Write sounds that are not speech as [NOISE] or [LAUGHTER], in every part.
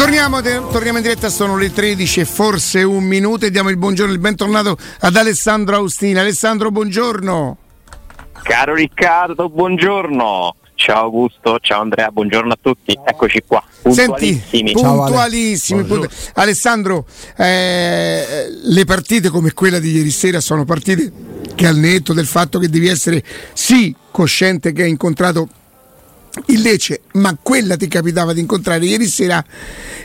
Torniamo, torniamo, in diretta, sono le 13 e forse un minuto e diamo il buongiorno il bentornato ad Alessandro Austina. Alessandro, buongiorno. Caro Riccardo, buongiorno. Ciao Augusto, ciao Andrea, buongiorno a tutti. Eccoci qua. Puntualissimi. Senti, puntualissimi. Ciao, puntu- Alessandro, eh, le partite come quella di ieri sera sono partite che al netto del fatto che devi essere sì cosciente che hai incontrato il Lecce, ma quella ti capitava di incontrare ieri sera.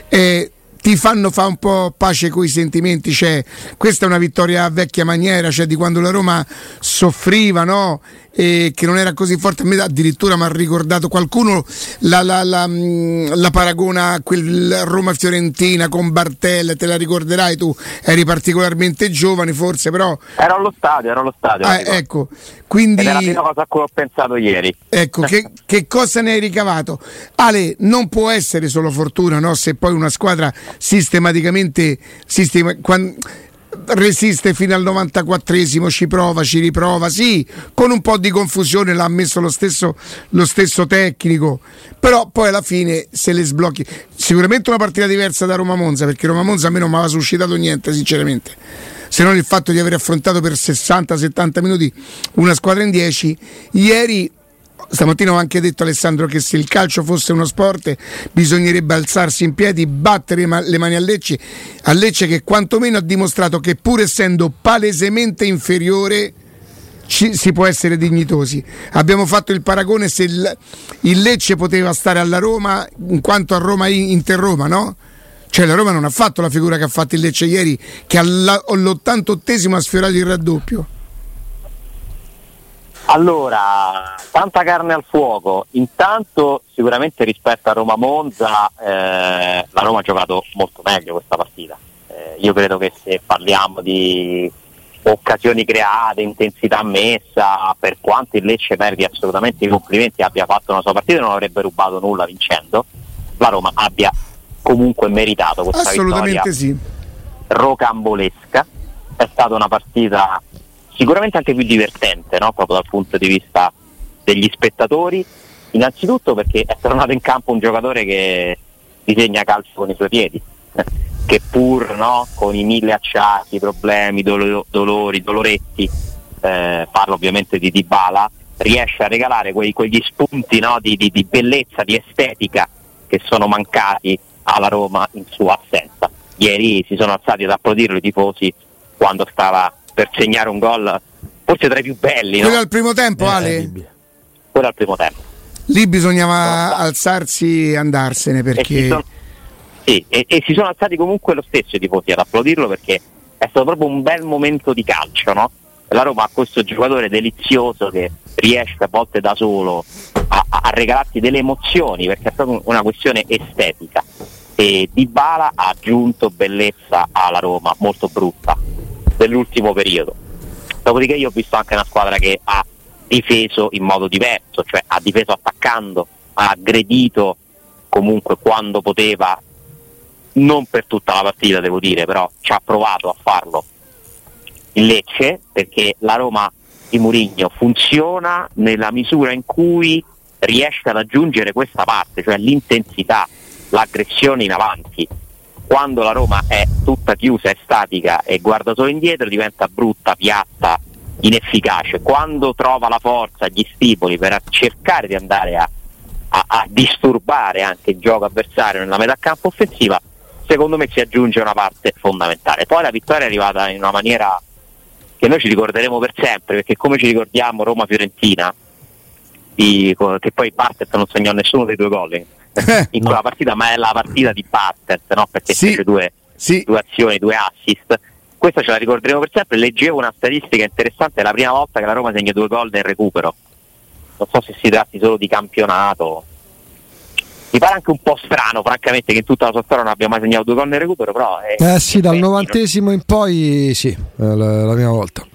Eh, ti fanno fare un po' pace coi sentimenti. Cioè, questa è una vittoria a vecchia maniera, cioè di quando la Roma soffriva, no? E che non era così forte. A me addirittura mi ha ricordato qualcuno la, la, la, mm, la, paragona a quel Roma-Fiorentina con Bartella, te la ricorderai tu? Eri particolarmente giovane, forse, però. Ero allo stadio, ero allo stadio. Ah, ecco, quindi. Ed è la prima cosa a cui ho pensato ieri. Ecco, che, che, cosa ne hai ricavato? Ale, non può essere solo fortuna, no? Se poi una squadra sistematicamente. Sistema, quando, resiste fino al 94esimo, ci prova, ci riprova, sì, con un po' di confusione l'ha messo lo stesso, lo stesso tecnico, però poi alla fine se le sblocchi. Sicuramente una partita diversa da Roma-Monza, perché Roma-Monza a me non mi aveva suscitato niente, sinceramente. Se non il fatto di aver affrontato per 60-70 minuti una squadra in 10, ieri Stamattina ho anche detto Alessandro che se il calcio fosse uno sport bisognerebbe alzarsi in piedi, battere le mani a Lecce, a Lecce che quantomeno ha dimostrato che pur essendo palesemente inferiore ci, si può essere dignitosi. Abbiamo fatto il paragone se il, il, Lecce poteva stare alla Roma in quanto a Roma Inter Roma, no? Cioè la Roma non ha fatto la figura che ha fatto il Lecce ieri che all'88esimo ha sfiorato il raddoppio. Allora, tanta carne al fuoco. Intanto, sicuramente rispetto a Roma-Monza, eh, la Roma ha giocato molto meglio questa partita. Eh, io credo che se parliamo di occasioni create, intensità messa, per quanto il Lecce perdi assolutamente i complimenti abbia fatto una sua partita non avrebbe rubato nulla vincendo, la Roma abbia comunque meritato questa assolutamente sì. rocambolesca. È stata una partita sicuramente anche più divertente no? proprio dal punto di vista degli spettatori, innanzitutto perché è tornato in campo un giocatore che disegna calcio con i suoi piedi, [LAUGHS] che pur no? con i mille acciacchi, problemi, dolo- dolori, doloretti, eh, parlo ovviamente di Dybala, riesce a regalare quei, quegli spunti no? di, di, di bellezza, di estetica che sono mancati alla Roma in sua assenza. Ieri si sono alzati ad applaudirlo i tifosi quando stava per segnare un gol forse tra i più belli. Quello no? al primo tempo, eh, Ale? Quello al primo tempo. Lì bisognava no, alzarsi e andarsene perché... E si, sono, sì, e, e si sono alzati comunque lo stesso i tifosi ad applaudirlo perché è stato proprio un bel momento di calcio, no? La Roma ha questo giocatore delizioso che riesce a volte da solo a, a regalarti delle emozioni perché è proprio una questione estetica e Di Bala ha aggiunto bellezza alla Roma molto brutta dell'ultimo periodo. Dopodiché io ho visto anche una squadra che ha difeso in modo diverso, cioè ha difeso attaccando, ha aggredito comunque quando poteva, non per tutta la partita devo dire, però ci ha provato a farlo in Lecce perché la Roma di Murigno funziona nella misura in cui riesce ad aggiungere questa parte, cioè l'intensità, l'aggressione in avanti quando la Roma è tutta chiusa e statica e guarda solo indietro diventa brutta, piatta, inefficace. Quando trova la forza, gli stimoli per cercare di andare a, a, a disturbare anche il gioco avversario nella metà campo offensiva, secondo me si aggiunge una parte fondamentale. Poi la vittoria è arrivata in una maniera che noi ci ricorderemo per sempre, perché come ci ricordiamo Roma-Fiorentina, che poi Bartet non segnò nessuno dei due gol in quella partita, ma è la partita di Bartet, no? perché sì, fece due, sì. due azioni, due assist. Questa ce la ricorderemo per sempre. Leggevo una statistica interessante, è la prima volta che la Roma segna due gol nel recupero. Non so se si tratti solo di campionato. Mi pare anche un po' strano, francamente, che in tutta la sua storia non abbia mai segnato due gol nel recupero, però... È, eh sì, dal novantesimo in poi sì, è la, la prima volta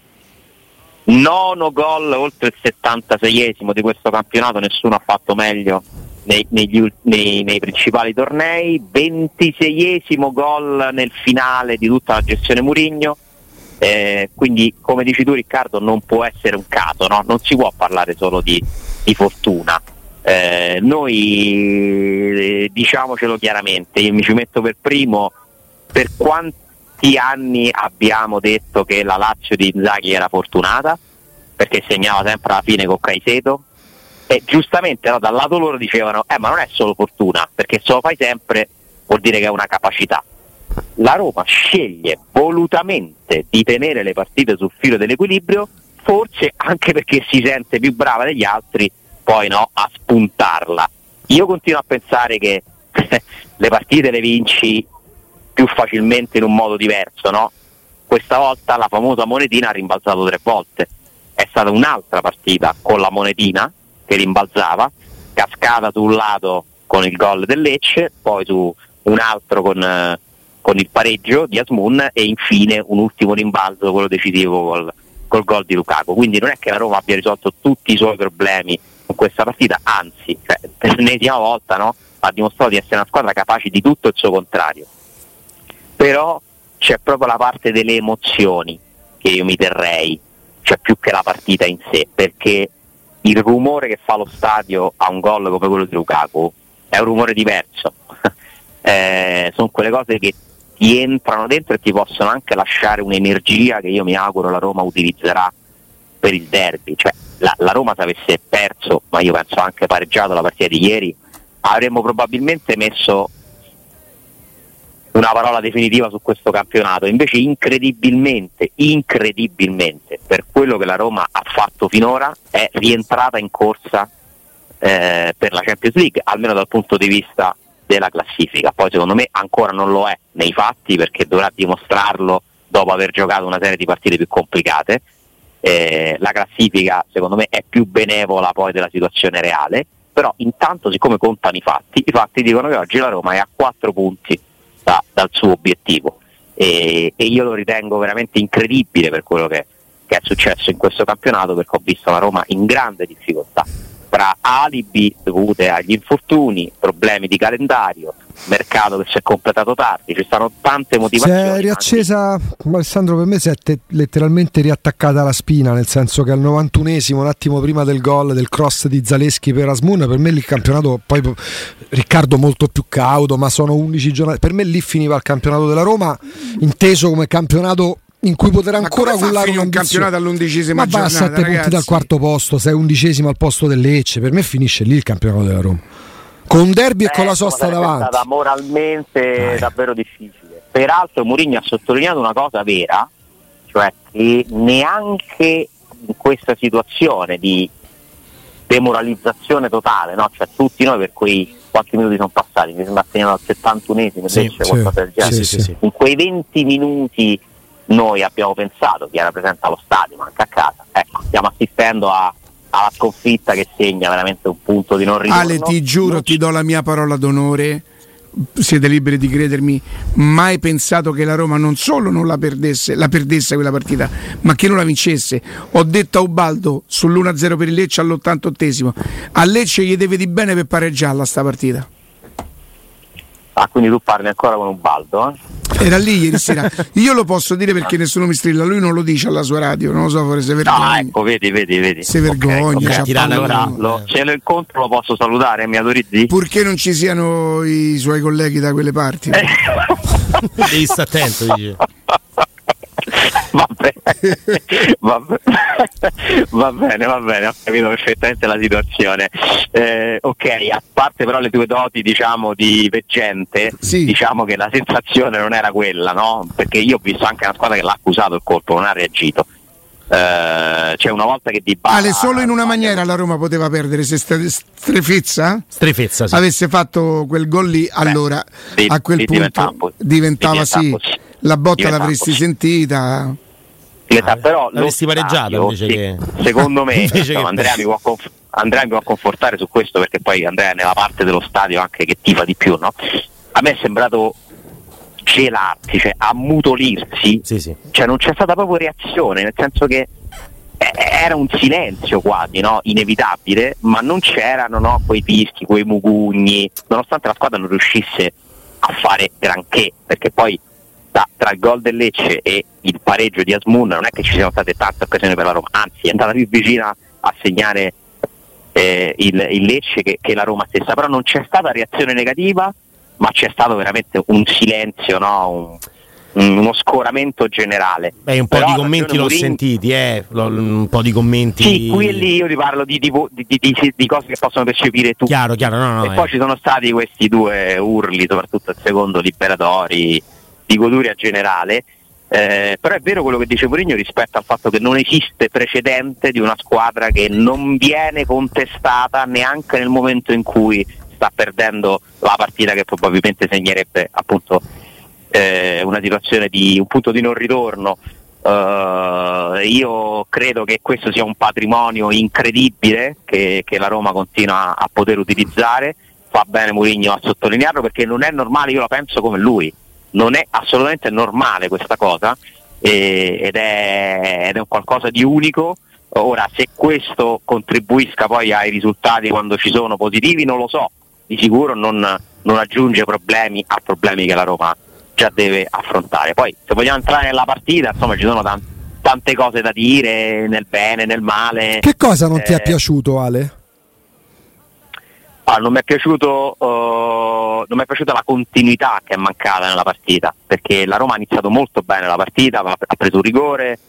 nono gol oltre il 76esimo di questo campionato, nessuno ha fatto meglio nei, negli, nei, nei, principali tornei, 26esimo gol nel finale di tutta la gestione Murigno. Eh, quindi come dici tu Riccardo non può essere un caso, no? non si può parlare solo di, di fortuna. Eh, noi diciamocelo chiaramente, io mi ci metto per primo, per quanti anni abbiamo detto che la Lazio di Inzaghi era fortunata? Perché segnava sempre alla fine con Caicedo, e giustamente no, dal lato loro dicevano, eh ma non è solo fortuna, perché se lo fai sempre vuol dire che è una capacità. La Roma sceglie volutamente di tenere le partite sul filo dell'equilibrio, forse anche perché si sente più brava degli altri poi no, a spuntarla. Io continuo a pensare che [LAUGHS] le partite le vinci più facilmente in un modo diverso, no? Questa volta la famosa monetina ha rimbalzato tre volte. È stata un'altra partita con la monetina che rimbalzava, cascata su un lato con il gol del Lecce, poi su un altro con, eh, con il pareggio di Asmun e infine un ultimo rimbalzo, quello decisivo col, col gol di Lukaku. Quindi non è che la Roma abbia risolto tutti i suoi problemi con questa partita, anzi, cioè, per l'ennesima volta no, ha dimostrato di essere una squadra capace di tutto il suo contrario. Però c'è proprio la parte delle emozioni che io mi terrei, cioè più che la partita in sé, perché il rumore che fa lo stadio a un gol come quello di Lukaku è un rumore diverso. [LAUGHS] eh, sono quelle cose che ti entrano dentro e ti possono anche lasciare un'energia che io mi auguro la Roma utilizzerà per il derby. Cioè, la, la Roma se avesse perso, ma io penso anche pareggiato la partita di ieri, avremmo probabilmente messo una parola definitiva su questo campionato. Invece incredibilmente, incredibilmente, per quello che la Roma ha fatto finora, è rientrata in corsa eh, per la Champions League, almeno dal punto di vista della classifica. Poi secondo me ancora non lo è nei fatti perché dovrà dimostrarlo dopo aver giocato una serie di partite più complicate. Eh, la classifica secondo me è più benevola poi della situazione reale, però intanto siccome contano i fatti, i fatti dicono che oggi la Roma è a 4 punti da, dal suo obiettivo. E, e, io lo ritengo veramente incredibile per quello che, che è successo in questo campionato perché ho visto la Roma in grande difficoltà tra alibi dovute agli infortuni, problemi di calendario, mercato che si è completato tardi, ci stanno tante motivazioni. Si è riaccesa, Alessandro, per me si è te- letteralmente riattaccata la spina, nel senso che al 91esimo, un attimo prima del gol del cross di Zaleschi per Asmun, per me il campionato, poi Riccardo molto più cauto, ma sono 11 giornate, per me lì finiva il campionato della Roma, inteso come campionato in cui potrà ancora cullare un campionato all'undicesima ma va a 7 punti dal quarto posto sei undicesimo al posto del Lecce per me finisce lì il campionato della Roma. Con un derby eh, e con la sosta davanti. è stata moralmente eh. davvero difficile. Peraltro Mourinho ha sottolineato una cosa vera cioè che neanche in questa situazione di demoralizzazione totale no? cioè tutti noi per quei quanti minuti sono passati mi sembra segnato al 71esimo sì, sì, qualcosa del genere. sì, sì, in quei 20 minuti noi abbiamo pensato, chi era presente allo stadio, ma anche a casa, ecco, stiamo assistendo a, alla sconfitta che segna veramente un punto di non ritorno. Ale, ti giuro, ti do la mia parola d'onore, siete liberi di credermi, mai pensato che la Roma non solo non la perdesse, la perdesse quella partita, ma che non la vincesse. Ho detto a Ubaldo sull'1-0 per il Lecce all'88esimo, a Lecce gli deve di bene per pareggiarla sta partita. Ah, quindi tu parli ancora con Ubaldo, eh? Era lì ieri sera. Io lo posso dire perché nessuno mi strilla, lui non lo dice alla sua radio, non lo so, forse vergogna. No, ecco, vedi, vedi, vedi. Se vergogna. Okay, okay. Allora, lo, se lo incontro lo posso salutare, mi autorizzi? Purché non ci siano i suoi colleghi da quelle parti. Eh. Devi stare attento, dice. [LAUGHS] [LAUGHS] va bene, [LAUGHS] va, bene, [LAUGHS] va bene, va bene, ho capito perfettamente la situazione. Eh, ok, a parte però le tue doti diciamo di veggente, sì. diciamo che la sensazione non era quella, no? Perché io ho visto anche una squadra che l'ha accusato il colpo, non ha reagito. Uh, c'è una volta che Di Bala Ale solo in una maniera la Roma poteva perdere se Strefezza, Strefezza sì. avesse fatto quel gol lì Beh, allora di, a quel punto diventava, diventava sì la botta l'avresti sentita ah, però l'avresti pareggiato invece sì, che secondo [LAUGHS] me invece no, Andrea, mi conf- Andrea, mi può confortare su questo perché poi Andrea è nella parte dello stadio anche che tifa di più no? a me è sembrato gelarsi cioè ammutolirsi sì, sì. cioè non c'è stata proprio reazione nel senso che era un silenzio quasi no? inevitabile ma non c'erano no, quei fischi, quei mugugni nonostante la squadra non riuscisse a fare granché perché poi da, tra il gol del Lecce e il pareggio di Asmun non è che ci siano state tante occasioni per la Roma, anzi è andata più vicina a segnare eh, il, il, Lecce che, che, la Roma stessa, però non c'è stata reazione negativa, ma c'è stato veramente un silenzio, no? un, uno scoramento generale. Beh, un po' Però di commenti l'ho Mourinho... sentiti, eh? un po' di commenti. Sì, qui e lì io ti parlo di, di, di, di cose che possono percepire tutti. Chiaro, chiaro, no, no, e eh. poi ci sono stati questi due urli, soprattutto il secondo liberatori, di goduria generale. Eh, però è vero quello che dice Mourinho rispetto al fatto che non esiste precedente di una squadra che non viene contestata neanche nel momento in cui sta perdendo la partita che probabilmente segnerebbe appunto eh, una situazione di un punto di non ritorno. Uh, io credo che questo sia un patrimonio incredibile che, che la Roma continua a poter utilizzare. Fa bene Mourinho a sottolinearlo perché non è normale, io la penso come lui non è assolutamente normale questa cosa eh, ed, è, ed, è, un qualcosa di unico. Ora, se questo contribuisca poi ai risultati quando ci sono positivi, non lo so, di sicuro non, non aggiunge problemi a problemi che la Roma già deve affrontare. Poi, se vogliamo entrare nella partita, insomma, ci sono tante, tante cose da dire, nel bene, nel male. Che cosa non eh, ti è piaciuto, Ale? Ah, non mi è piaciuto uh, non mi è piaciuta la continuità che è mancata nella partita, perché la Roma ha iniziato molto bene la partita, ha preso un rigore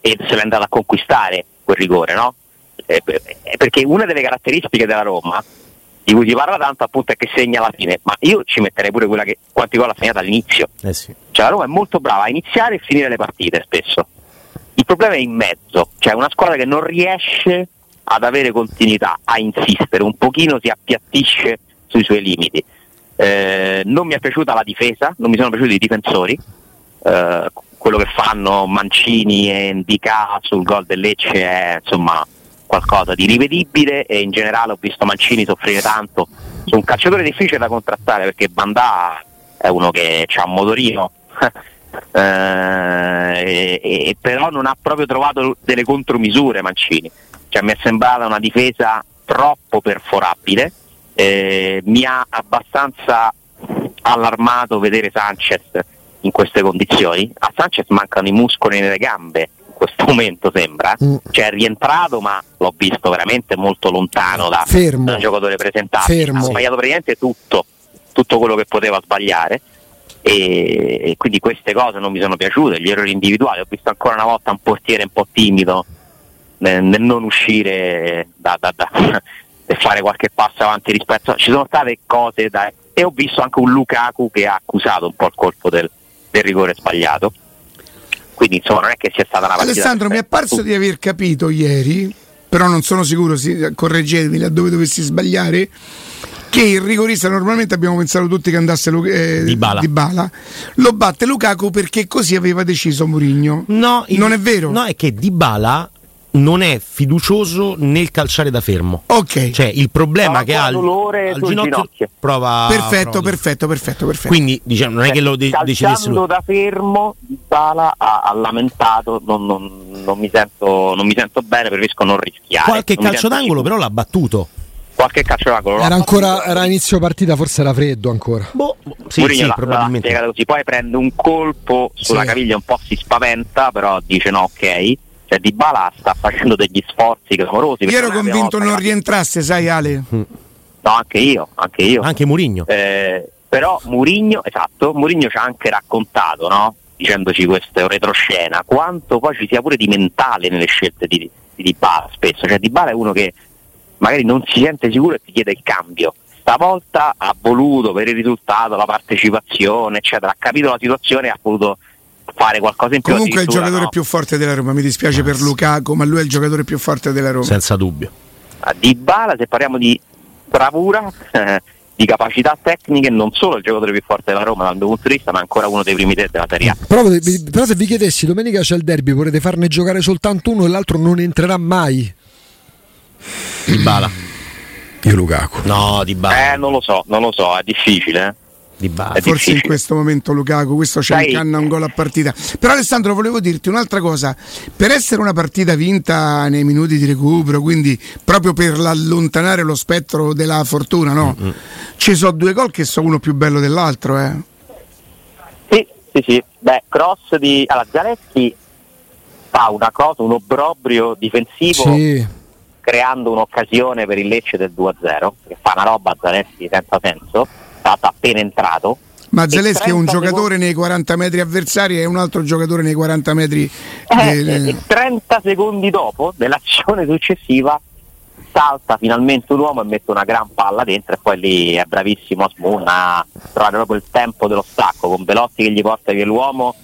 e se l'è andata a conquistare quel rigore, no? Eh, perché una delle caratteristiche della Roma, di cui si parla tanto appunto è che segna alla fine, ma io ci metterei pure quella che quanti gol ha segnato all'inizio. Eh sì. Cioè la Roma è molto brava a iniziare e finire le partite spesso. Il problema è in mezzo, cioè una squadra che non riesce ad avere continuità, a insistere, un pochino si appiattisce sui suoi limiti. Eh, non mi è piaciuta la difesa, non mi sono piaciuti i difensori, eh, quello che fanno Mancini e Ndika sul gol del Lecce è insomma qualcosa di rivedibile e in generale ho visto Mancini soffrire tanto su un calciatore difficile da contrattare perché Bandà è uno che ha un motorino [LAUGHS] eh, e, e, però non ha proprio trovato delle contromisure Mancini cioè, mi è sembrata una difesa troppo perforabile, eh, mi ha abbastanza allarmato vedere Sanchez in queste condizioni. A Sanchez mancano i muscoli nelle gambe in questo [LAUGHS] momento sembra, mm. cioè è rientrato ma l'ho visto veramente molto lontano da, da un giocatore presentato, Fermo. ha sbagliato praticamente tutto, tutto quello che poteva sbagliare e quindi queste cose non mi sono piaciute, gli errori individuali, ho visto ancora una volta un portiere un po' timido nel, nel non uscire da, da, da, [LAUGHS] e fare qualche passo avanti rispetto a... ci sono state cose da, e ho visto anche un Lukaku che ha accusato un po' il colpo del, del rigore sbagliato quindi insomma non è che sia stata una partita Alessandro mi è parso di aver capito ieri però non sono sicuro, sì, correggetemi laddove dovessi sbagliare che il rigorista normalmente abbiamo pensato tutti che andasse eh, di, Bala. di Bala lo batte Lukaku perché così aveva deciso Mourinho no, non è vero? no è che Di Bala non è fiducioso nel calciare da fermo. Ok. Cioè il problema prova che ha al, al ginocchio, ginocchio, prova perfetto, prova perfetto, perfetto, perfetto. Quindi diciamo non è che lo de- decidesse lui. da fermo Bala ha, ha lamentato non, non, non, mi sento, non mi sento bene, preferisco non rischiare. Qualche calcio d'angolo sicuro. però l'ha battuto qualche calcio d'angolo. Era ancora era inizio partita, forse era freddo ancora. Boh, sì, sì, la, probabilmente. La così. Poi prende un colpo sulla sì. caviglia, un po' si spaventa, però dice no, ok cioè Di Bala sta facendo degli sforzi clamorosi. Io ero convinto non rientrasse, sai Ale? Mm. No, anche io, anche io. Anche Murigno. Eh, però Murigno, esatto, Murigno ci ha anche raccontato, no? dicendoci questa retroscena, quanto poi ci sia pure di mentale nelle scelte di, di Di Bala spesso. Cioè Di Bala è uno che magari non si sente sicuro e ti chiede il cambio. Stavolta ha voluto per il risultato, la partecipazione, eccetera, ha capito la situazione e ha voluto fare qualcosa in più. Comunque è il giocatore no. più forte della Roma, mi dispiace ah, per Lukaku, ma lui è il giocatore più forte della Roma. Senza dubbio. A Di Bala, se parliamo di bravura, [LAUGHS] di capacità tecniche, non solo il giocatore più forte della Roma dal mio punto di vista, ma ancora uno dei primi tre della Serie A. Però, però se vi chiedessi, domenica c'è il derby, vorrete farne giocare soltanto uno e l'altro non entrerà mai? Di Bala. Io Lukaku. No, Di Bala. Eh, non lo so, non lo so, è difficile. Eh? Di base. Forse difficile. in questo momento Lukaku, questo c'è Dai. incanna un gol a partita. Però Alessandro volevo dirti un'altra cosa, per essere una partita vinta nei minuti di recupero, quindi proprio per allontanare lo spettro della fortuna, no? Mm-hmm. Ci sono due gol che sono uno più bello dell'altro, eh. Sì, sì, sì. Beh, cross di allora, Zaleschi fa una cosa, un obbrobrio difensivo. Sì creando un'occasione per il Lecce del 2-0, che fa una roba Zaleschi senza senso, stato appena entrato. Ma Zaleschi è un 30 giocatore nei 40 metri avversari e un altro giocatore nei 40 metri. Eh, de- e 30 secondi dopo dell'azione [LAUGHS] successiva salta finalmente un uomo e mette una gran palla dentro e poi lì è bravissimo Asmun a trovare proprio il tempo dello stacco con Belotti che gli porta via l'uomo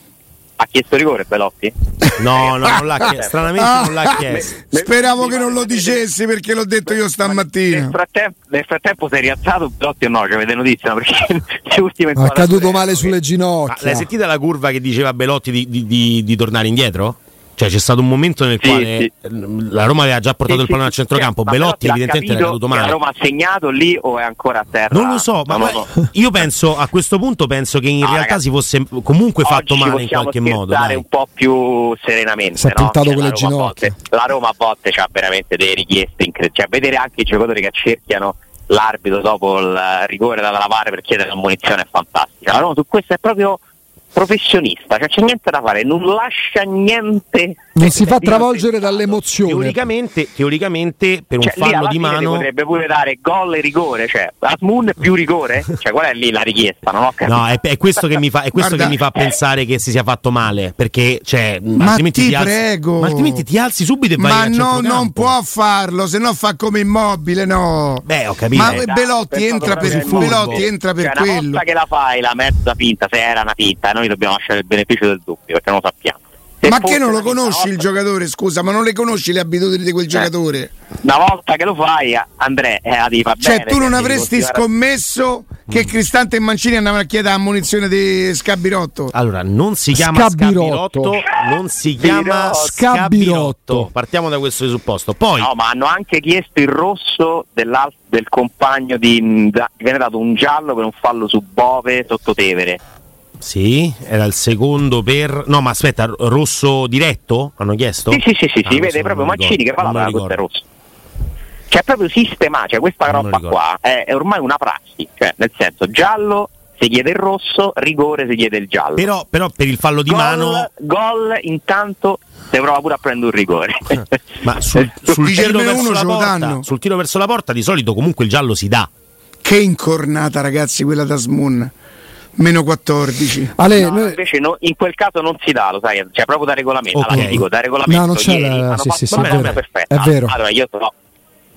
ha chiesto rigore Belotti? No, no, non l'ha chiesto. Stranamente Ah. non l'ha chiesto. Speravo che non lo dicessi perché l'ho detto io Nel stamattina. frattempo, nel frattempo si è rialzato Belotti o no? Che avete notizia? Perché [LAUGHS] le ultime Ha caduto male sulle Ma ginocchia. l'hai sentita la curva che diceva Belotti di, di- di- di tornare indietro? Cioè c'è stato un momento nel Sì, quale sì. la Roma aveva già portato Sì, il pallone sì, al centrocampo, Belotti l'ha evidentemente caduto che male. La Roma ha segnato lì o è ancora a terra? Non lo so, ma No, no, [LAUGHS] io penso a questo punto penso che in No, realtà ragazzi, si fosse comunque fatto male in qualche modo. dai. un po' più serenamente. Si è puntato Cioè, con la le Roma a ginocchia. volte- la Roma a volte ha veramente delle richieste incredibili. Cioè, vedere anche i giocatori che accerchiano l'arbitro dopo il rigore da lavare per chiedere l'ammonizione è fantastica. La Roma su questo è proprio professionista, cioè c'è niente da fare, non lascia niente. Non si fa travolgere dall'emozione. Teoricamente, teoricamente per un Cioè, lì fallo di mano potrebbe pure dare gol e rigore, cioè Asmun più rigore? Cioè qual è lì la richiesta? Non ho capito. No, è, è questo, che mi fa, è questo Guarda, che mi fa pensare che si sia fatto male. Perché, cioè, Ma altrimenti ti ti alzi- prego. ma altrimenti ti alzi subito e vai Ma no, non può farlo, se no fa come immobile, no. Beh, ho capito. Ma Eh, Belotti entra per. Belotti entra per Cioè, una quello. volta che la fai la mezza finta, se era una finta, noi dobbiamo lasciare il beneficio del dubbio perché non lo sappiamo. Se Ma che non lo conosci una il volta- giocatore, scusa, ma non le conosci le abitudini di quel Eh. giocatore? Una volta che lo fai, Andrea, eh, la far Cioè, bene, tu non avresti scommesso che Cristante e Mancini andavano a chiedere la munizione di Scabirotto? Allora, non si chiama Scabirotto. Scabirotto, non si chiama Scabirotto. Scabirotto. Partiamo da questo presupposto. Poi, No, ma hanno anche chiesto il rosso del compagno di da- che viene dato un giallo per un fallo su Bove sotto Tevere. Sì, era il secondo per. No, ma aspetta, rosso diretto? Hanno chiesto? Sì, sì, sì, sì, Ah, si vede so, proprio Mancini che fa la ricordo. rosso. Cioè, proprio sistemato, cioè questa Non roba qua è, è ormai una prassi, cioè nel senso giallo si chiede il rosso, rigore si chiede il giallo. Però, però per il fallo di gol, mano. gol intanto si prova pure a prendere un rigore. [LAUGHS] Ma sul, [LAUGHS] sul tiro porta, danno. sul tiro verso la porta di solito comunque il giallo si dà. Che incornata, ragazzi, quella da Smoon. Meno 14. Ale, No, noi- invece no- in quel caso non si dà, lo sai, cioè proprio da regolamento, Ok. allora, dico, da regolamento No, non c'è ieri la- sì, sì, sì, è vero. perfetta. È vero. Allora io però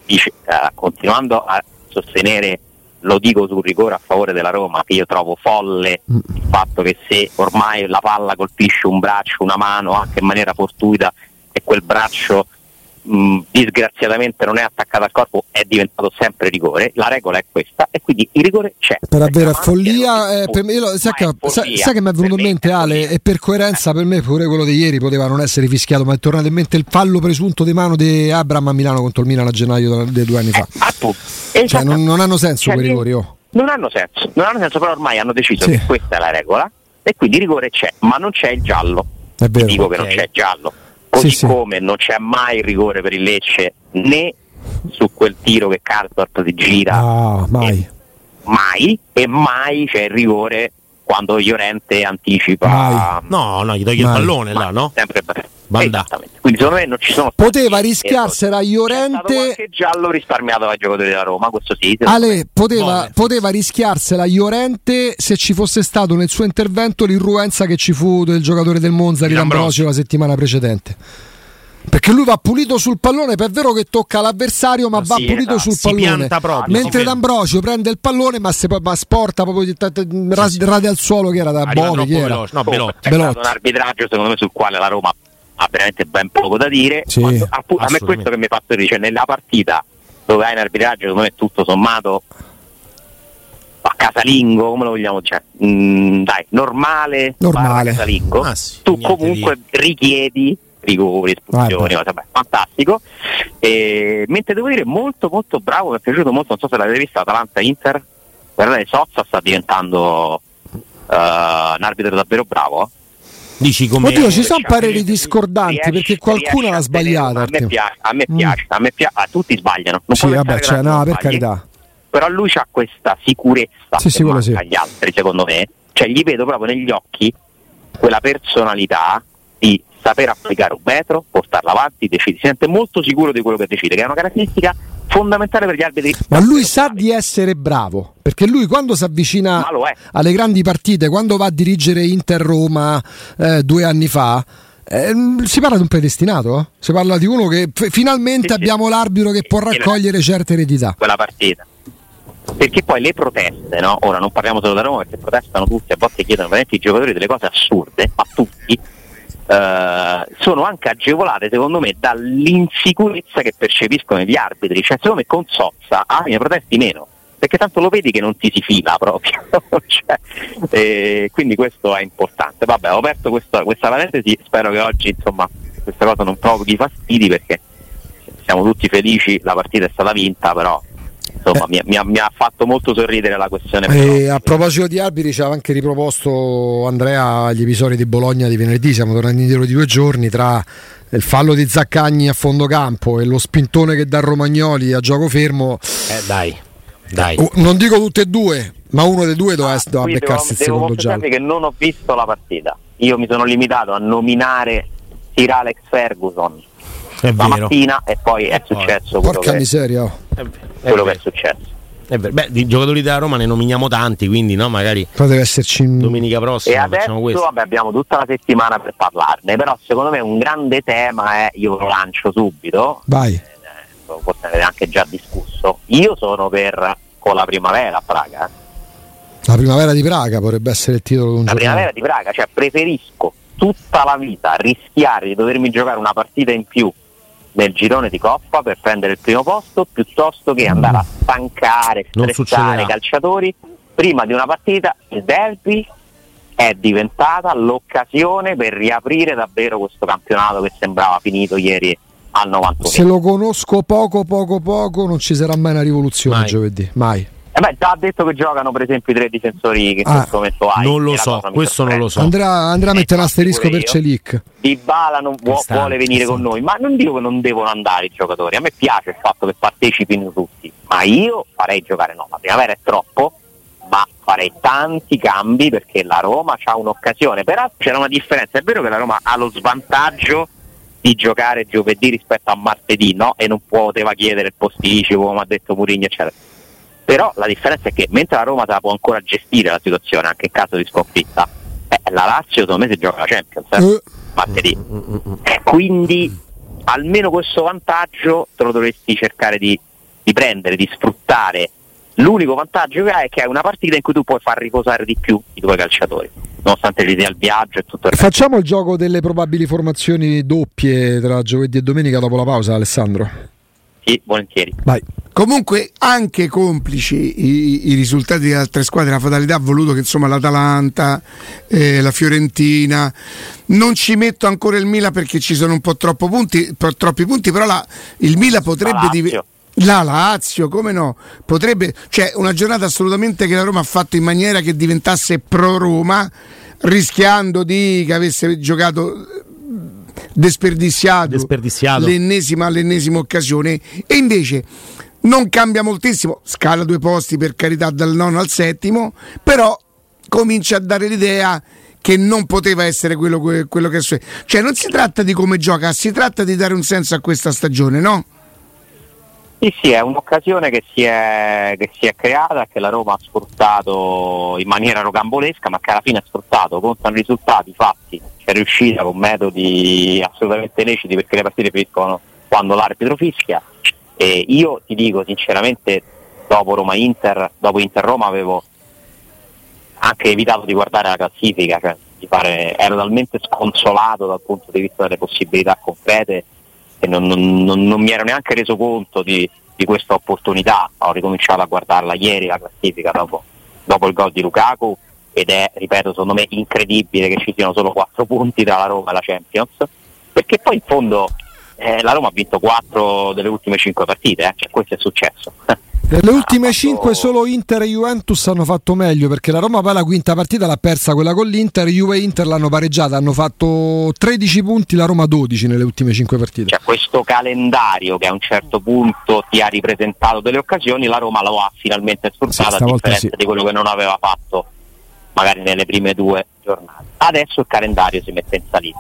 dice, eh, continuando a sostenere lo dico sul rigore a favore della Roma, che io trovo folle Mm. il fatto che se ormai la palla colpisce un braccio, una mano, anche in maniera fortuita, e quel braccio mh, disgraziatamente non è attaccato al corpo, è diventato sempre rigore. La regola è questa, e quindi il rigore c'è. per avere follia, eh, per me- io lo- sai, ma è che, sai- follia. sai che mi è venuto in mente Ale e per coerenza per me pure quello di ieri poteva non essere fischiato ma è tornato in mente il fallo presunto di mano di Abram a Milano contro il Milan a gennaio dei due anni fa Eh, appunto. cioè non, non hanno senso Cioè, quei rigori oh. Non hanno senso, non hanno senso, però ormai hanno deciso Sì. che questa è la regola e quindi rigore c'è, ma non c'è il giallo. è vero Dico ok. che non c'è il giallo. Così Sì, sì. come non c'è mai il rigore per il Lecce né su quel tiro che Karsdorp si gira ah, mai mai e mai c'è il rigore quando Llorente anticipa Mai. No, no, gli togli il Vai. pallone là, no? sempre. Esattamente. Quindi secondo me non ci sono poteva rischiarsela C'è Llorente qualche giallo risparmiato dai giocatori della Roma, questo sì. Ale poteva, poteva rischiarsela Llorente se ci fosse stato nel suo intervento l'irruenza che ci fu del giocatore del Monza di. D'Ambrosio la settimana precedente. Perché lui va pulito sul pallone, è vero che tocca l'avversario, ma Ma va sì, pulito sul Si pallone. proprio, Mentre si vede. D'Ambrosio prende il pallone, ma se poi ma sporta proprio di- sì. rade al suolo che era da troppo chi era? veloce. No, Belotti. È Belotti. stato un arbitraggio secondo me sul quale la Roma ha veramente ben poco da dire. Sì. Quando- a me Assolutamente. questo che mi fa sorridere, cioè nella partita dove hai un arbitraggio secondo me tutto sommato a casalingo, come lo vogliamo dire? Mm, dai, normale, Normale. casalingo. Ah, sì, tu comunque richiedi rigori, espulsioni, Vabbè. vabbè, fantastico. E, mentre devo dire molto molto bravo, mi è piaciuto molto, non so se l'avete vista, Atalanta-Inter, guardate, Sozza sta diventando eh, un arbitro davvero bravo. Dici come Oddio, ci sono Cioè, pareri discordanti riesce- perché qualcuno l'ha a sbagliata. A me Artemo. piace, a me Mm. piace, a me piace, ah, tutti sbagliano. Non Sì, vabbè, cioè, no, per sbagli, carità. Però lui ha questa sicurezza Sì, sì, sì. agli altri, secondo me. Cioè, gli vedo proprio negli occhi quella personalità di saper applicare un metro, portarla avanti, decide, si sente molto sicuro di quello che decide, che è una caratteristica fondamentale per gli arbitri. Ma lui sa di essere bravo, perché lui quando si avvicina alle grandi partite, quando va a dirigere Inter Roma eh, due anni fa, eh, si parla di un predestinato? Si parla di uno che f- finalmente sì, abbiamo sì. l'arbitro che può raccogliere certe eredità. Quella partita. Perché poi le proteste, no? ora non parliamo solo da Roma perché protestano tutti, a volte chiedono veramente i giocatori delle cose assurde, ma tutti, eh, sono anche agevolate secondo me dall'insicurezza che percepiscono gli arbitri. Cioè secondo me con Sozza ah, ne protesti meno, perché tanto lo vedi che non ti si fila proprio. [LAUGHS] cioè, eh, quindi questo è importante. Vabbè, ho aperto questa, questa parentesi, spero che oggi insomma questa cosa non provochi fastidi perché siamo tutti felici, la partita è stata vinta, però insomma, eh. mi, mi, mi, ha fatto molto sorridere la questione. Eh, a proposito di arbitri, ci ha anche riproposto Andrea gli episodi di Bologna di venerdì. Siamo tornati indietro di due giorni tra il fallo di Zaccagni a fondo campo e lo spintone che dà Romagnoli a gioco fermo. Eh, dai, dai. Non dico tutte e due, ma uno dei due doveva, doveva beccarsi devo, il secondo giallo. che non ho visto la partita. Io mi sono limitato a nominare Sir Alex Ferguson è la vero. mattina e poi è successo quello, Porca che, miseria. Oh. È, quello che è successo. È Beh, di giocatori della Roma ne nominiamo tanti, quindi no, magari Poi deve esserci domenica prossima. E adesso vabbè, abbiamo tutta la settimana per parlarne, però secondo me un grande tema è, io lo lancio subito, Vai. Eh, forse avete anche già discusso, io sono per con la primavera a Praga. La primavera di Praga potrebbe essere il titolo di un La giornale. primavera di Praga, cioè preferisco tutta la vita rischiare di dovermi giocare una partita in più nel girone di Coppa per prendere il primo posto piuttosto che andare a stancare, stressare i calciatori prima di una partita il derby è diventata l'occasione per riaprire davvero questo campionato che sembrava finito ieri al 91. Se lo conosco poco poco poco non ci sarà mai una rivoluzione mai. giovedì, mai. Eh beh, già ha detto che giocano per esempio i tre difensori che in ah, questo momento hai. Non lo so, questo non lo so. Andrà, andrà a mettere un asterisco per Celic. Di Bala non vuo, vuole venire con noi, ma non dico che non devono andare i giocatori. A me piace il fatto che partecipino tutti, ma io farei giocare no. La primavera è troppo, ma farei tanti cambi perché la Roma ha un'occasione. Peraltro c'era una differenza, è vero che la Roma ha lo svantaggio di giocare giovedì rispetto a martedì, no? E non poteva chiedere il posticipo, come ha detto Murigno, eccetera però la differenza è che mentre la Roma la può ancora gestire la situazione anche in caso di sconfitta eh, la Lazio secondo me si gioca la Champions eh? uh. martedì eh, quindi almeno questo vantaggio te lo dovresti cercare di, di prendere, di sfruttare l'unico vantaggio che hai è che hai una partita in cui tu puoi far riposare di più i tuoi calciatori nonostante l'idea al viaggio e tutto il resto. Facciamo il gioco delle probabili formazioni doppie tra giovedì e domenica dopo la pausa Alessandro sì, volentieri. Vai. Comunque anche complici i, i, risultati delle altre squadre, la fatalità ha voluto che insomma l'Atalanta, eh, la Fiorentina, non ci metto ancora il Mila perché ci sono un po' troppo punti, troppi punti, però la, il Mila potrebbe diventare... La Lazio, come no? Potrebbe, cioè una giornata assolutamente che la Roma ha fatto in maniera che diventasse pro Roma, rischiando di che avesse giocato desperdiziato, desperdiziato. L'ennesima, l'ennesima occasione e invece non cambia moltissimo, scala due posti per carità dal nono al settimo, però comincia a dare l'idea che non poteva essere quello, quello che è successo. Cioè non si tratta di come gioca, si tratta di dare un senso a questa stagione, no? Sì, sì, è un'occasione che si è, che si è creata, che la Roma ha sfruttato in maniera rocambolesca, ma che alla fine ha sfruttato, contano risultati fatti, è riuscita con metodi assolutamente leciti perché le partite finiscono quando l'arbitro fischia. E io ti dico sinceramente, dopo Roma-Inter, dopo Inter-Roma avevo anche evitato di guardare la classifica, cioè fare, ero talmente sconsolato dal punto di vista delle possibilità concrete che non, non, non, non mi ero neanche reso conto di, di, questa opportunità. Ho ricominciato a guardarla ieri la classifica dopo, dopo il gol di Lukaku ed è, ripeto, secondo me incredibile che ci siano solo 4 punti tra la Roma e la Champions, perché poi in fondo eh, la Roma ha vinto 4 delle ultime 5 partite, eh? cioè, questo è successo. [LAUGHS] Nelle ultime 5 solo Inter e Juventus hanno fatto meglio perché la Roma poi la quinta partita l'ha persa quella con l'Inter, Juve e Inter l'hanno pareggiata, hanno fatto 13 punti, la Roma 12 nelle ultime 5 partite. Cioè questo calendario che a un certo punto ti ha ripresentato delle occasioni, la Roma lo ha finalmente sfruttato sì, a differenza sì. di quello che non aveva fatto magari nelle prime due giornate. Adesso il calendario si mette in salita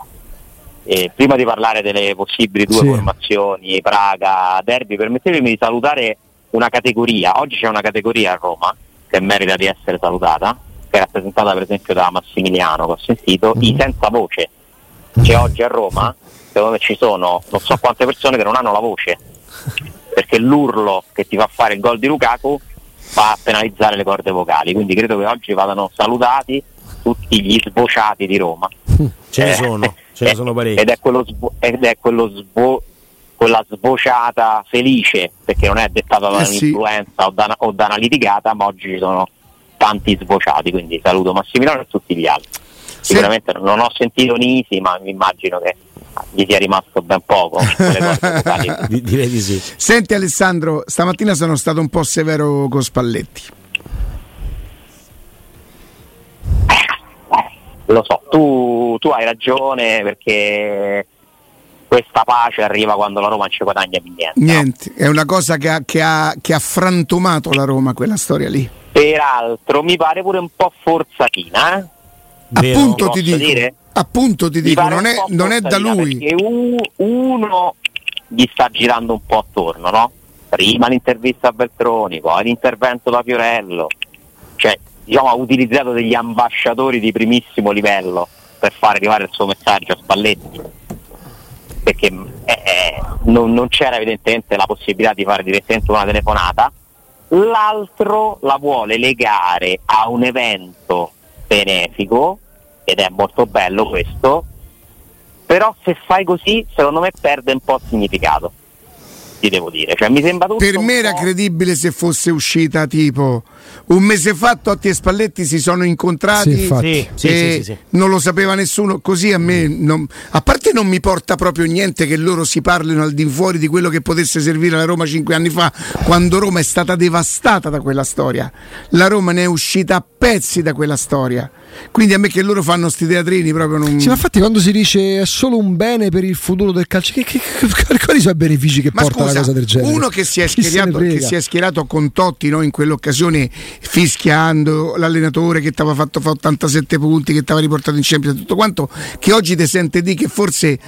eh, prima di parlare delle possibili due Sì. formazioni, Praga, Derby, permettetemi di salutare una categoria. Oggi c'è una categoria a Roma che merita di essere salutata, che è rappresentata per esempio da Massimiliano, che ho sentito, i senza voce. Che oggi a Roma, secondo me ci sono non so quante persone che non hanno la voce, perché l'urlo che ti fa fare il gol di Lukaku va a penalizzare le corde vocali, quindi credo che oggi vadano salutati tutti gli sbociati di Roma. Ce ne Eh, sono, ce ne [LAUGHS] eh, sono parecchi. Ed è quello, svo- ed è quello svo- quella svociata felice, perché non è dettata da Eh sì. un'influenza o, da, una- o da una litigata, ma oggi ci sono tanti svociati, quindi saluto Massimiliano e tutti gli altri. Sì. Sicuramente non ho sentito Nisi, ma mi immagino che gli sia rimasto ben poco. [LAUGHS] Di- direi di sì. Senti Alessandro, stamattina sono stato un po' severo con Spalletti. Lo so, tu, tu hai ragione perché questa pace arriva quando la Roma non ci guadagna più niente. no? Niente, è una cosa che ha, che ha- che ha frantumato la Roma, quella storia lì. Peraltro mi pare pure un po' forzatina, eh? Appunto ti dico, dire? appunto ti Mi dico, non un è, non è da lui. Perché uno gli sta girando un po' attorno, no? Prima l'intervista a Beltroni, poi l'intervento da Fiorello. Cioè, diciamo, ha utilizzato degli ambasciatori di primissimo livello per far arrivare il suo messaggio a Spalletti. Perché eh, eh, non, non c'era evidentemente la possibilità di fare direttamente una telefonata. L'altro la vuole legare a un evento benefico ed è molto bello questo, però se fai così secondo me perde un po' il significato, ti devo dire, cioè mi sembra tutto Per me era credibile se fosse uscita tipo un mese fa Totti e Spalletti si sono incontrati Sì, infatti. Sì, e sì, sì, sì. non lo sapeva nessuno, così a me non- a parte non mi porta proprio niente che loro si parlino al di fuori di quello che potesse servire alla Roma cinque anni fa, quando Roma è stata devastata da quella storia. La Roma ne è uscita a pezzi da quella storia. Quindi a me che loro fanno sti teatrini proprio non Sì, ma infatti quando si dice è solo un bene per il futuro del calcio, che, che- che- quali sono i benefici che Ma porta scusa, una cosa del genere? uno che si è schierato, che si è schierato con Totti no, in quell'occasione fischiando l'allenatore che ti aveva fatto fare 87 punti, che ti aveva riportato in Champions, tutto quanto, che oggi ti sente di che forse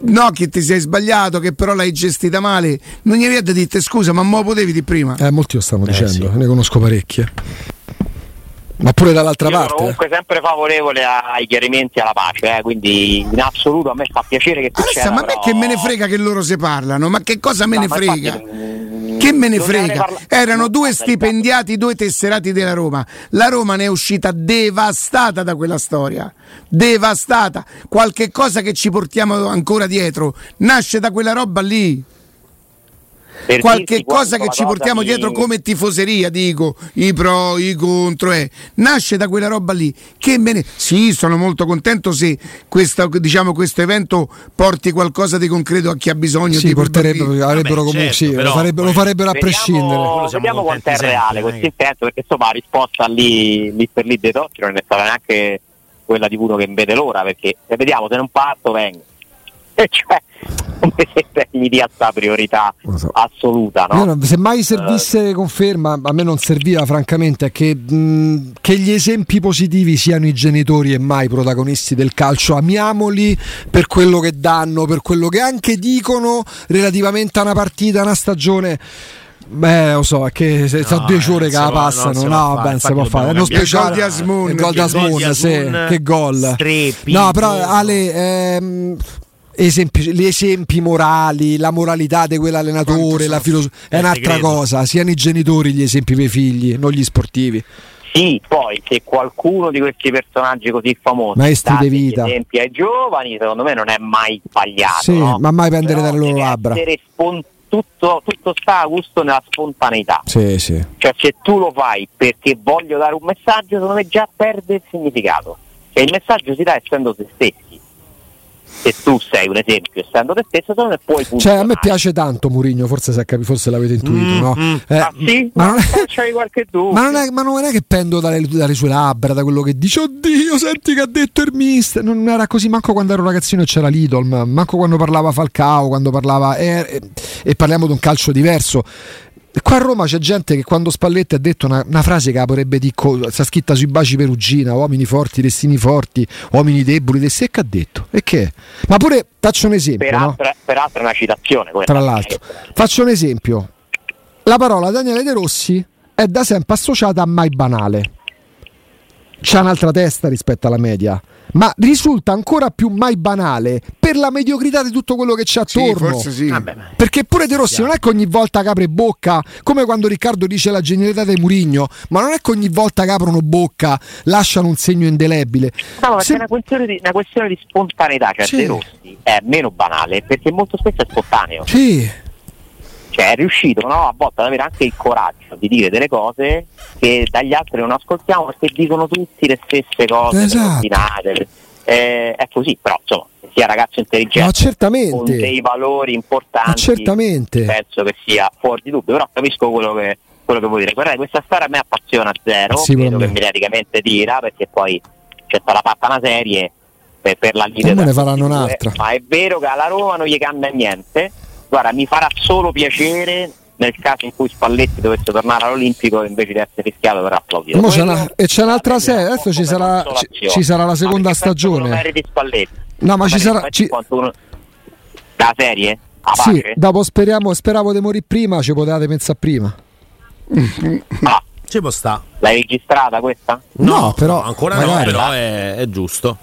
no, che ti sei sbagliato, che però l'hai gestita male, non gli viene da dire scusa, ma mo potevi di prima. Eh, molti lo stanno Eh, dicendo, sì. ne conosco parecchie. Ma pure dall'altra Io sono parte. eh. comunque sempre favorevole ai chiarimenti alla pace, eh, quindi in assoluto a me fa piacere che Alessa, succeda. ma a me però- che me ne frega che loro si parlano, ma che cosa me No, ne frega? infatti, Che me ne frega? Erano due stipendiati, due tesserati della Roma. La Roma ne è uscita devastata da quella storia. Devastata. Qualche cosa che ci portiamo ancora dietro nasce da quella roba lì. Per Qualche dirti cosa che ci portiamo mi- dietro come tifoseria, dico, i pro, i contro, eh. nasce da quella roba lì. Che me ne... Sì, sono molto contento se questa, diciamo, questo evento porti qualcosa di concreto a chi ha bisogno Sì, di porterebbero, avrebbero Vabbè, comunque, certo, sì, però lo, farebbero, lo farebbero a Vediamo, prescindere. Quello siamo vediamo quanto è reale questo intento, perché insomma la risposta lì, lì per lì dei Totti non è stata neanche quella di uno che vede l'ora, perché se vediamo se non parto vengo. E [LAUGHS] cioè, che gli dia sta priorità so. assoluta, no? Non- se mai servisse conferma, a me non serviva francamente che, mh, che gli esempi positivi siano i genitori e mai i protagonisti del calcio. Amiamoli per quello che danno, per quello che anche dicono relativamente a una partita, a una stagione. Beh, lo so, è che se No, sono 10 ore eh, che la no, passano, no, fare, ben si può fare. È uno speciale. di Asmun, il gol di che Asmun, gol di sì, che gol. No, però Ale, ehm, esempi, gli esempi morali, la moralità di quell'allenatore, la so. filosofia, è Eh, un'altra segreto. cosa. Siano i genitori gli esempi per i figli, non gli sportivi. Sì, poi se qualcuno di questi personaggi così famosi Maestri dà degli esempi ai giovani, secondo me non è mai sbagliato. Sì, no? ma mai prendere Però dalle loro labbra. essere spon- tutto, tutto sta a gusto nella spontaneità. Sì, sì. Cioè se tu lo fai perché voglio dare un messaggio, secondo me già perde il significato. E il messaggio si dà essendo te stessi. Se tu sei un esempio essendo te stesso, secondo me puoi Cioè, a me piace tanto Murigno, forse, se capi- forse l'avete intuito, Mm, no? mm. Eh, Ah sì? ma, non è, c'hai qualche dubbio. ma non è- ma non è che pendo dalle, dalle sue labbra, da quello che dice, oddio, senti che ha detto il mister. Non era così manco quando ero ragazzino e c'era l'Idol, ma manco quando parlava Falcao, quando parlava. eh, eh, e parliamo di un calcio diverso. Qua a Roma c'è gente che quando Spalletti ha detto una, una frase che la potrebbe dire, sta scritta sui baci perugina, uomini forti, destini forti, uomini deboli, e che ha detto? E che? Ma pure faccio un esempio. Peraltro, no? peraltro è una citazione. Tra l'altro, faccio un esempio. La parola Daniele De Rossi è da sempre associata a mai banale. C'ha un'altra testa rispetto alla media ma risulta ancora più mai banale per la mediocrità di tutto quello che c'è attorno. Sì, sì. Vabbè, Perché pure De Rossi non è che ogni volta che apre bocca, come quando Riccardo dice la genialità di Murigno, ma non è che ogni volta che aprono bocca lasciano un segno indelebile. No, ma Se... è una questione, di, una questione di spontaneità, cioè sì. De Rossi è meno banale perché molto spesso è spontaneo. Sì cioè è riuscito no, a volte ad avere anche il coraggio di dire delle cose che dagli altri non ascoltiamo perché dicono tutti le stesse cose esatto. eh, è così però insomma sia ragazzo intelligente con dei valori importanti certamente. penso che sia fuori di dubbio però capisco quello che, quello che vuoi dire. Guardate questa storia a me appassiona zero sì, credo che mediaticamente tira perché poi c'è stata fatta una serie per, per la leader ma è vero che alla Roma non gli cambia niente guarda, mi farà solo piacere nel caso in cui Spalletti dovesse tornare all'Olimpico invece di essere fischiato per applaudire. C'è una, e c'è un'altra serie, adesso ci sarà, ci, ci sarà, la seconda stagione. No, ma ci sarà... Ci... La serie? Sì, dopo speriamo, speravo di morire prima, ci potevate pensare prima. Ah. Ci può sta. L'hai registrata questa? No, no però ancora magari. no, però è, è giusto.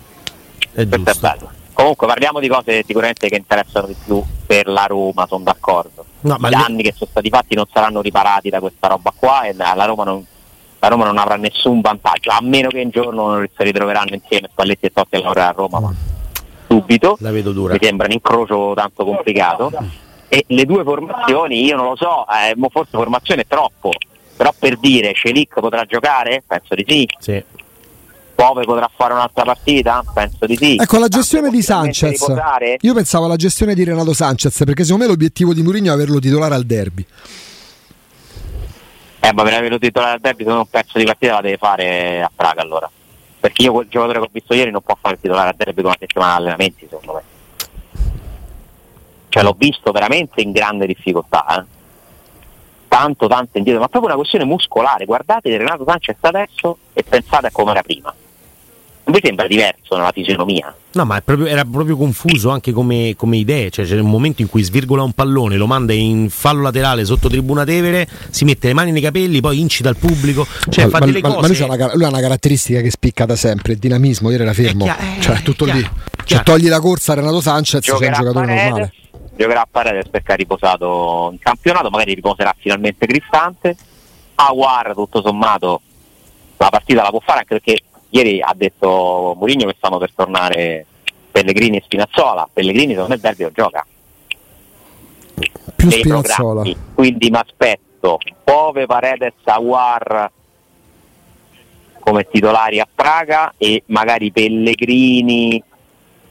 È giusto. È bello. Comunque parliamo di cose sicuramente che interessano di più per la Roma, sono d'accordo. No, Gli anni che sono stati fatti non saranno riparati da questa roba qua e la Roma non, la Roma non avrà nessun vantaggio, a meno che un giorno non si ritroveranno insieme Spalletti e Totti a lavorare a Roma. Ma subito la vedo dura. mi sembra un incrocio tanto complicato. E le due formazioni, io non lo so, eh, forse formazione è troppo, però per dire Celic potrà giocare? Penso di sì. sì. Pove potrà fare un'altra partita? Penso di sì. Ecco la gestione di Sanchez. Io pensavo alla gestione di Renato Sanchez perché secondo me l'obiettivo di Mourinho è averlo titolare al derby. Eh, ma per averlo titolare al derby secondo un pezzo di partita la deve fare a Praga allora. Perché io quel giocatore che ho visto ieri non può fare il titolare al derby con una settimana di allenamenti secondo me. Cioè l'ho visto veramente in grande difficoltà. Eh? Tanto, tanto indietro, ma proprio una questione muscolare. Guardate Renato Sanchez adesso e pensate a come era prima non vi sembra diverso nella fisionomia? No, ma proprio, era proprio confuso anche come, come idee. Cioè, c'è un momento in cui svirgola un pallone, lo manda in fallo laterale sotto tribuna Tevere, si mette le mani nei capelli, poi incita il pubblico. Cioè, ma, fa delle ma, cose. Ma lui, lui, ha una caratteristica che spicca da sempre: il dinamismo. Ieri era fermo, chiaro, eh, cioè, tutto chiaro, lì. Cioè, togli la corsa a Renato Sanchez, c'è un giocatore Paredes, normale. Giocherà a Paredes perché ha riposato in campionato, magari riposerà finalmente Cristante. Aguar, tutto sommato, la partita la può fare anche perché Ieri ha detto Mourinho che stanno per tornare Pellegrini e Spinazzola. Pellegrini secondo me il derby lo gioca. Più Spinazzola. Quindi mi aspetto Pove, Paredes, Aguar come titolari a Praga e magari Pellegrini,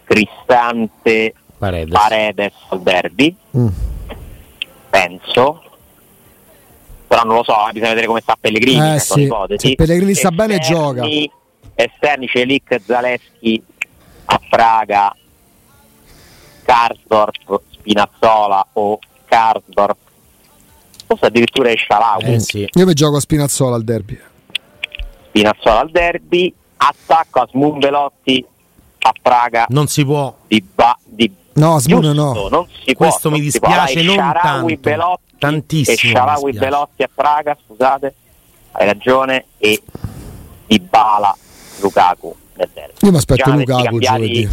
Cristante, Paredes, Paredes al derby. Mm. Penso però non lo so, bisogna vedere come sta Pellegrini. Eh, sì. Se Pellegrini sta bene gioca esterni Celic, Zaleschi a Praga, Karsdorp, Spinazzola o Karsdorp, forse addirittura Shalawi. Eh sì. Io mi gioco a Spinazzola al derby. Spinazzola al derby, attacco a Smun Velotti a Praga. Non si può. Di ba- di no, Smun no. Non si Questo può, mi dispiace non tanto. Belotti, Tantissimo. E Sharawi Belotti a Praga, scusate, hai ragione, e Di Bala Lukaku nel derby. Io mi aspetto cioè, Lukaku cambiati,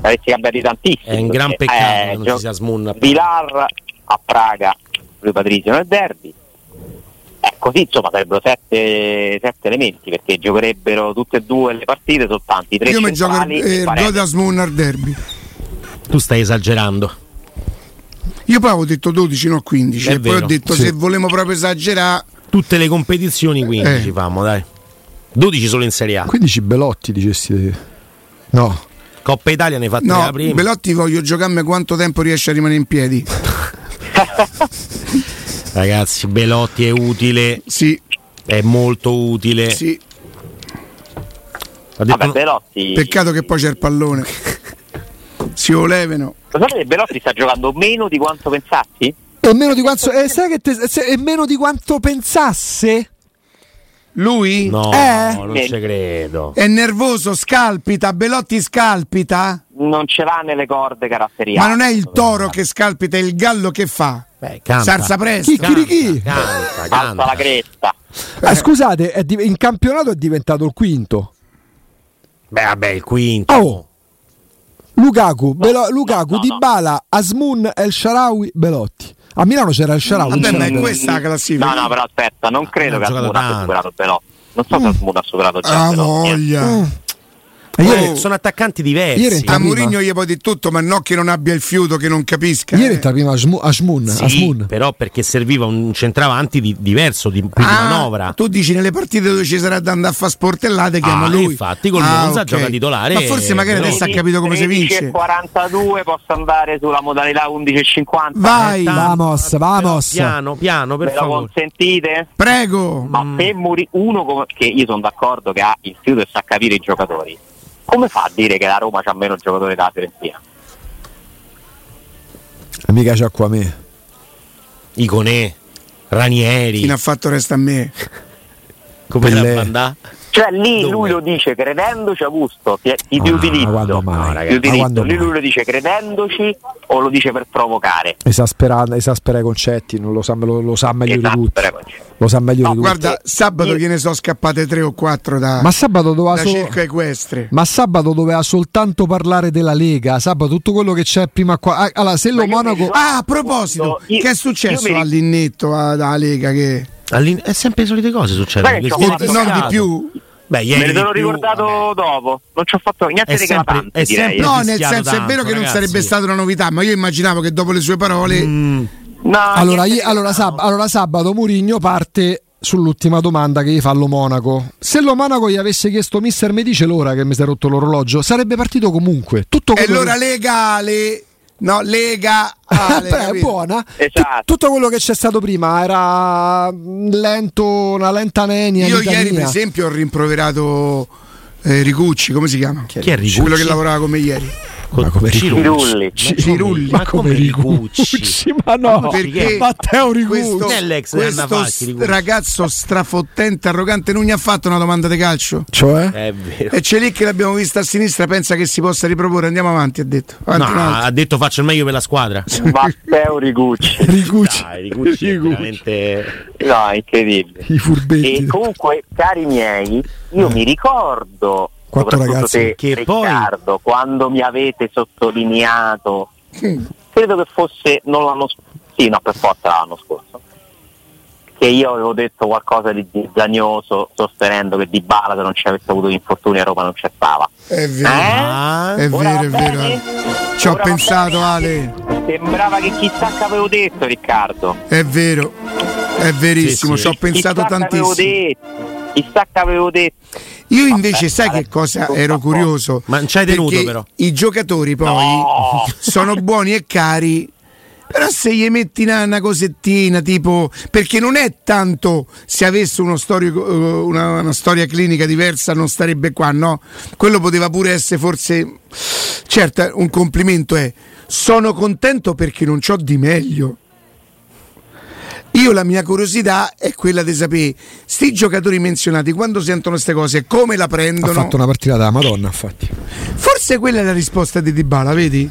avessi cambiati tantissimo. È un gran peccato eh, non ci sia Smunna. Vilar a Praga, lui Patrizio nel derby. Eh, così insomma sarebbero sette, sette, elementi perché giocherebbero tutte e due le partite soltanto i tre Io mi gioco eh, Rodas Munnar derby. Tu stai esagerando. Io poi avevo detto 12, no 15. È e vero. poi ho detto sì. se volevamo proprio esagerare. Tutte le competizioni 15 eh. famo, dai. 12 solo in Serie A. 15 Belotti dicesti. No. Coppa Italia ne hai fatte no, la prima. Belotti voglio giocarmi quanto tempo riesce a rimanere in piedi. [LAUGHS] Ragazzi, Belotti è utile. Sì. È molto utile. Sì. Vabbè, Belotti... Peccato che poi c'è il pallone. si volevano. Lo sapete che Belotti sta giocando meno di quanto pensassi? E meno di quanto, eh, sai che te, se- e meno di quanto pensasse? Lui No, Eh? non ci credo. è nervoso, scalpita, Belotti scalpita, Non ce l'ha nelle corde caratteriali. ma non è il toro che scalpita, è il gallo che fa. Beh, canta. Sarsa presto. Canta, Alza canta. la cresta. Eh, scusate, è di- in campionato è diventato il quinto. Beh, vabbè, il quinto. Oh. Lukaku, Belo- Lukaku, no, no. Dybala, Asmun, El Sharawi, Belotti. A Milano c'era il Sharawi. Vabbè, c'era ma è questa la classifica. No, no, però aspetta, non credo Ha che Asmuna abbia superato però. Non so se Asmuna ha superato già Ah, voglia. Mm. Ieri, Oh. Sono attaccanti diversi. Ieri A prima. Mourinho gli può di tutto, ma no che non abbia il fiuto, che non capisca. ieri eh. entra prima Asmu- Asmun. Sì, però perché serviva un centravanti di- diverso, di, più di Ah, manovra. Tu dici nelle partite dove ci sarà da andare a fare sportellate, chiama Ah, lui. infatti, col Ah, Monza ok. gioca titolare Ma forse magari però- adesso ha capito come si 13 vince. e 42 posso andare sulla modalità 11.50 Vai, Tanto, Vamos, vamos. Piano, piano, per me lo consentite? prego. Ma se Muri- uno che io sono d'accordo che ha il fiuto e sa capire i giocatori, come fa a dire che la Roma ha meno giocatori della Fiorentina? Mica c'è qua me. Iconè, Ranieri, Chi ne ha fatto resta a me. come la Pellè. Cioè lì Dove? lui lo dice credendoci Augusto, ti, ti, ti Ah, utilizzo, quando mai? Ragazzi, ti utilizzo. quando Lì mai? lui lo dice credendoci o lo dice per provocare? Esaspera, esaspera i concetti, non lo sa, lo, lo sa meglio Esatto, di tutti. Lo sa meglio No, di tutti. Guarda, sabato gliene sono scappate tre o quattro da, Ma sabato doveva, da so- circo equestre. ma sabato doveva soltanto parlare della Lega. Sabato tutto quello che c'è prima qua. ah, Allora, se lo Monaco. Ah, a proposito, Io- che è successo io mi- all'innetto a- dalla Lega? Che... All'in- è sempre le solite cose succedono. Sai che è non di più. Beh, ieri Me ne sono più, ricordato vabbè. dopo, non ci ho fatto niente È di sempre- è sempre- No, nel senso è tanto, vero che non ragazzi. sarebbe stata una novità, ma io immaginavo che dopo le sue parole Mm, No, Allora, io- allora, sab- allora sabato Murigno parte sull'ultima domanda che gli fa lo Monaco. Se lo Monaco gli avesse chiesto mister mi dice l'ora che mi si è rotto l'orologio, sarebbe partito comunque. Tutto è quello l'ora che- legale. No, lega. Ah, Ale, beh, buona. Esatto. Tu- tutto quello che c'è stato prima era lento, una lenta nenia. Io ieri, per esempio, ho rimproverato eh, Ricucci, come si chiama? Chi è Ricucci? Quello che lavorava come ieri. Con- Ma come Cirulli. Ci- Cirulli. Ma come Ricucci? Ma no, Perché Matteo Ricucci. questo, Non è l'ex di Anna questo Falchi, Ricucci. ragazzo strafottente, arrogante, non gli ha fatto una domanda di calcio. Cioè? È vero. E c'è lì che l'abbiamo vista a sinistra, pensa che si possa riproporre. Andiamo avanti, ha detto. Avanti No, altro. ha detto faccio il meglio per la squadra. [LAUGHS] Matteo Rigucci. Ricucci. Dai, Ricucci è veramente... No, incredibile. I furbetti. E comunque, cari miei, io mi ricordo, Quattro ragazzi te, che poi- Riccardo, quando mi avete sottolineato, credo che fosse non l'anno scorso, sì, no, per forza l'anno scorso, che io avevo detto qualcosa di zizzagnoso sostenendo che Di Bala se non ci avesse avuto gli infortuni a Roma non c'è stava. È vero. Eh? Ah, È Ora vero, è vero. Ci ho Ora pensato? Ale. Sembrava che chissà che avevo detto, Riccardo. È vero. È verissimo, Sì, ci sì. ho pensato chissà che avevo tantissimo. detto. Chissà che avevo detto. Io invece Vabbè, sai che cosa ero curioso? Ma non ci hai tenuto, Perché però. I giocatori poi No. [LAUGHS] sono buoni e cari. Però se gli metti una, una cosettina tipo perché non è tanto se avesse uno storico, eh, una, una storia clinica diversa non starebbe qua, no? Quello poteva pure essere forse certo un complimento è sono contento perché non c'ho di meglio. Io la mia curiosità è quella di sapere, sti giocatori menzionati quando sentono queste cose come la Ha prendono? fatto una partita da Madonna, infatti. Forse quella è la risposta di Dybala, vedi?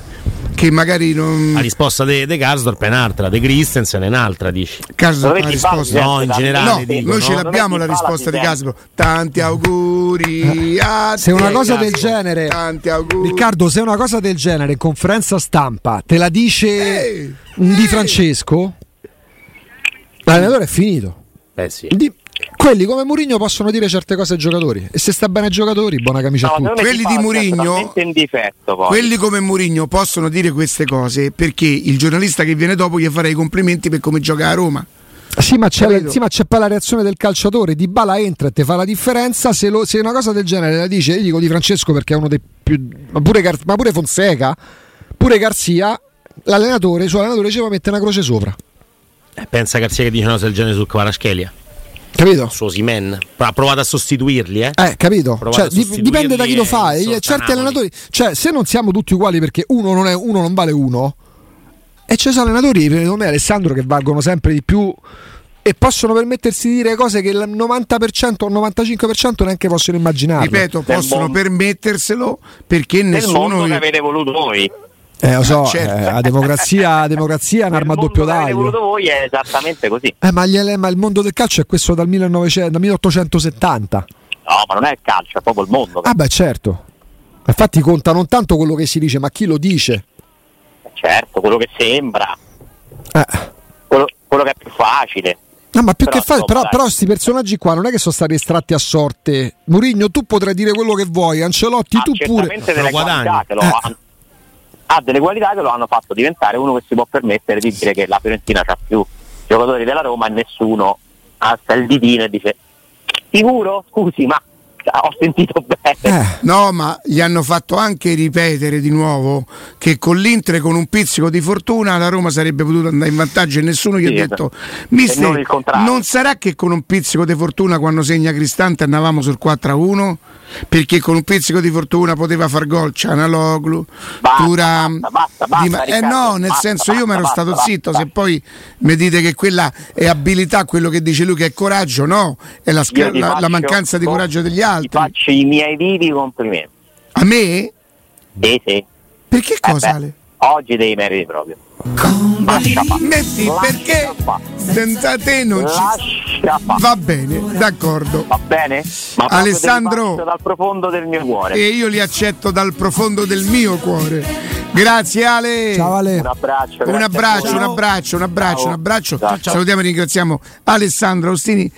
Che magari non... La risposta di De Garsdorp è un'altra, De Christensen è un'altra, dici. Dove la risposta. No, in No, generale No, dico, noi ce no? l'abbiamo la risposta di Casper. Tanti auguri a Se una cosa del genere, Tanti auguri. Riccardo, se una cosa del genere conferenza stampa te la dice Ehi, un Di ehi. Francesco, l'allenatore è finito. Eh sì. Di- quelli come Mourinho possono dire certe cose ai giocatori. E se sta bene ai giocatori, buona camicia a No, tutti. secondo me Quelli Di Mourinho-. Quelli come Mourinho possono dire queste cose perché il giornalista che viene dopo gli farà i complimenti per come gioca a Roma. Sì ma, c'è, Capito? sì, ma c'è poi la reazione del calciatore. Di Bala entra e ti fa la differenza. Se, lo- se una cosa del genere la dice, io dico Di Francesco perché è uno dei più. Ma pure, Gar- ma pure Fonseca, pure Garzia. L'allenatore, il suo allenatore ci mette una croce sopra. Eh, Pensa Garzia che dice una cosa del genere su Kvaratskhelia, Capito? su Simen. Ha provato a sostituirli, eh. Eh, capito? Cioè, sostituirli dipende da chi lo fa. e. Certi allenatori, cioè, se non siamo tutti uguali perché uno non, è, uno non vale uno, E ci sono allenatori, secondo me Alessandro, che valgono sempre di più e possono permettersi di dire cose che il 90% o il 95% neanche possono immaginare. Ripeto, possono permetterselo perché Nel mondo nessuno. che avete voluto voi. Eh, lo so, certo. eh, la democrazia, la democrazia è un'arma a doppio che avete voluto taglio. voi è esattamente così. Eh, ma, gli- ma il mondo del calcio è questo dal, 1900 dal 1870. No, ma non è il calcio, è proprio il mondo. Ah, beh, certo. Infatti conta non tanto quello che si dice, ma chi lo dice. Certo, quello che sembra, Eh. quello, quello che è più facile. No, ma più Però, che insomma, però, dai. però sti personaggi qua non è che sono stati estratti a sorte. Murigno, tu potrai dire quello che vuoi, Ancelotti, ha tu pure. delle guadagni. qualità che lo Eh. Ha delle qualità che lo hanno fatto diventare uno che si può permettere di dire che la Fiorentina ha più giocatori della Roma e nessuno alza il ditino e dice sicuro? Scusi, ma ho sentito bene. Eh. No, ma gli hanno fatto anche ripetere di nuovo che con l'Inter con un pizzico di fortuna la Roma sarebbe potuta andare in vantaggio e nessuno gli Sì, ha esatto. detto Mister, non il contrario." non sarà che con un pizzico di fortuna quando segna Cristante andavamo sul 4-1? Perché con un pizzico di fortuna poteva far gol Cianaloglu, Basta, Turam, basta, basta, eh no, nel senso io mi ero stato zitto, se poi mi dite che quella è abilità, quello che dice lui che è coraggio, no, è la, ti la- la mancanza di coraggio degli altri. faccio i miei vivi complimenti. A me? Sì, sì. Perché Eh cosa? beh, Ale? Oggi dei meriti proprio. Metti perché senza te non ci va bene, d'accordo. Va bene? Ma Alessandro- dal profondo del mio cuore. E io li accetto dal profondo del mio cuore. Grazie Ale. Ciao Ale. Un abbraccio. Un abbraccio, un abbraccio, un abbraccio, un abbraccio. Ciao, ciao. Salutiamo e ringraziamo Alessandro Austini.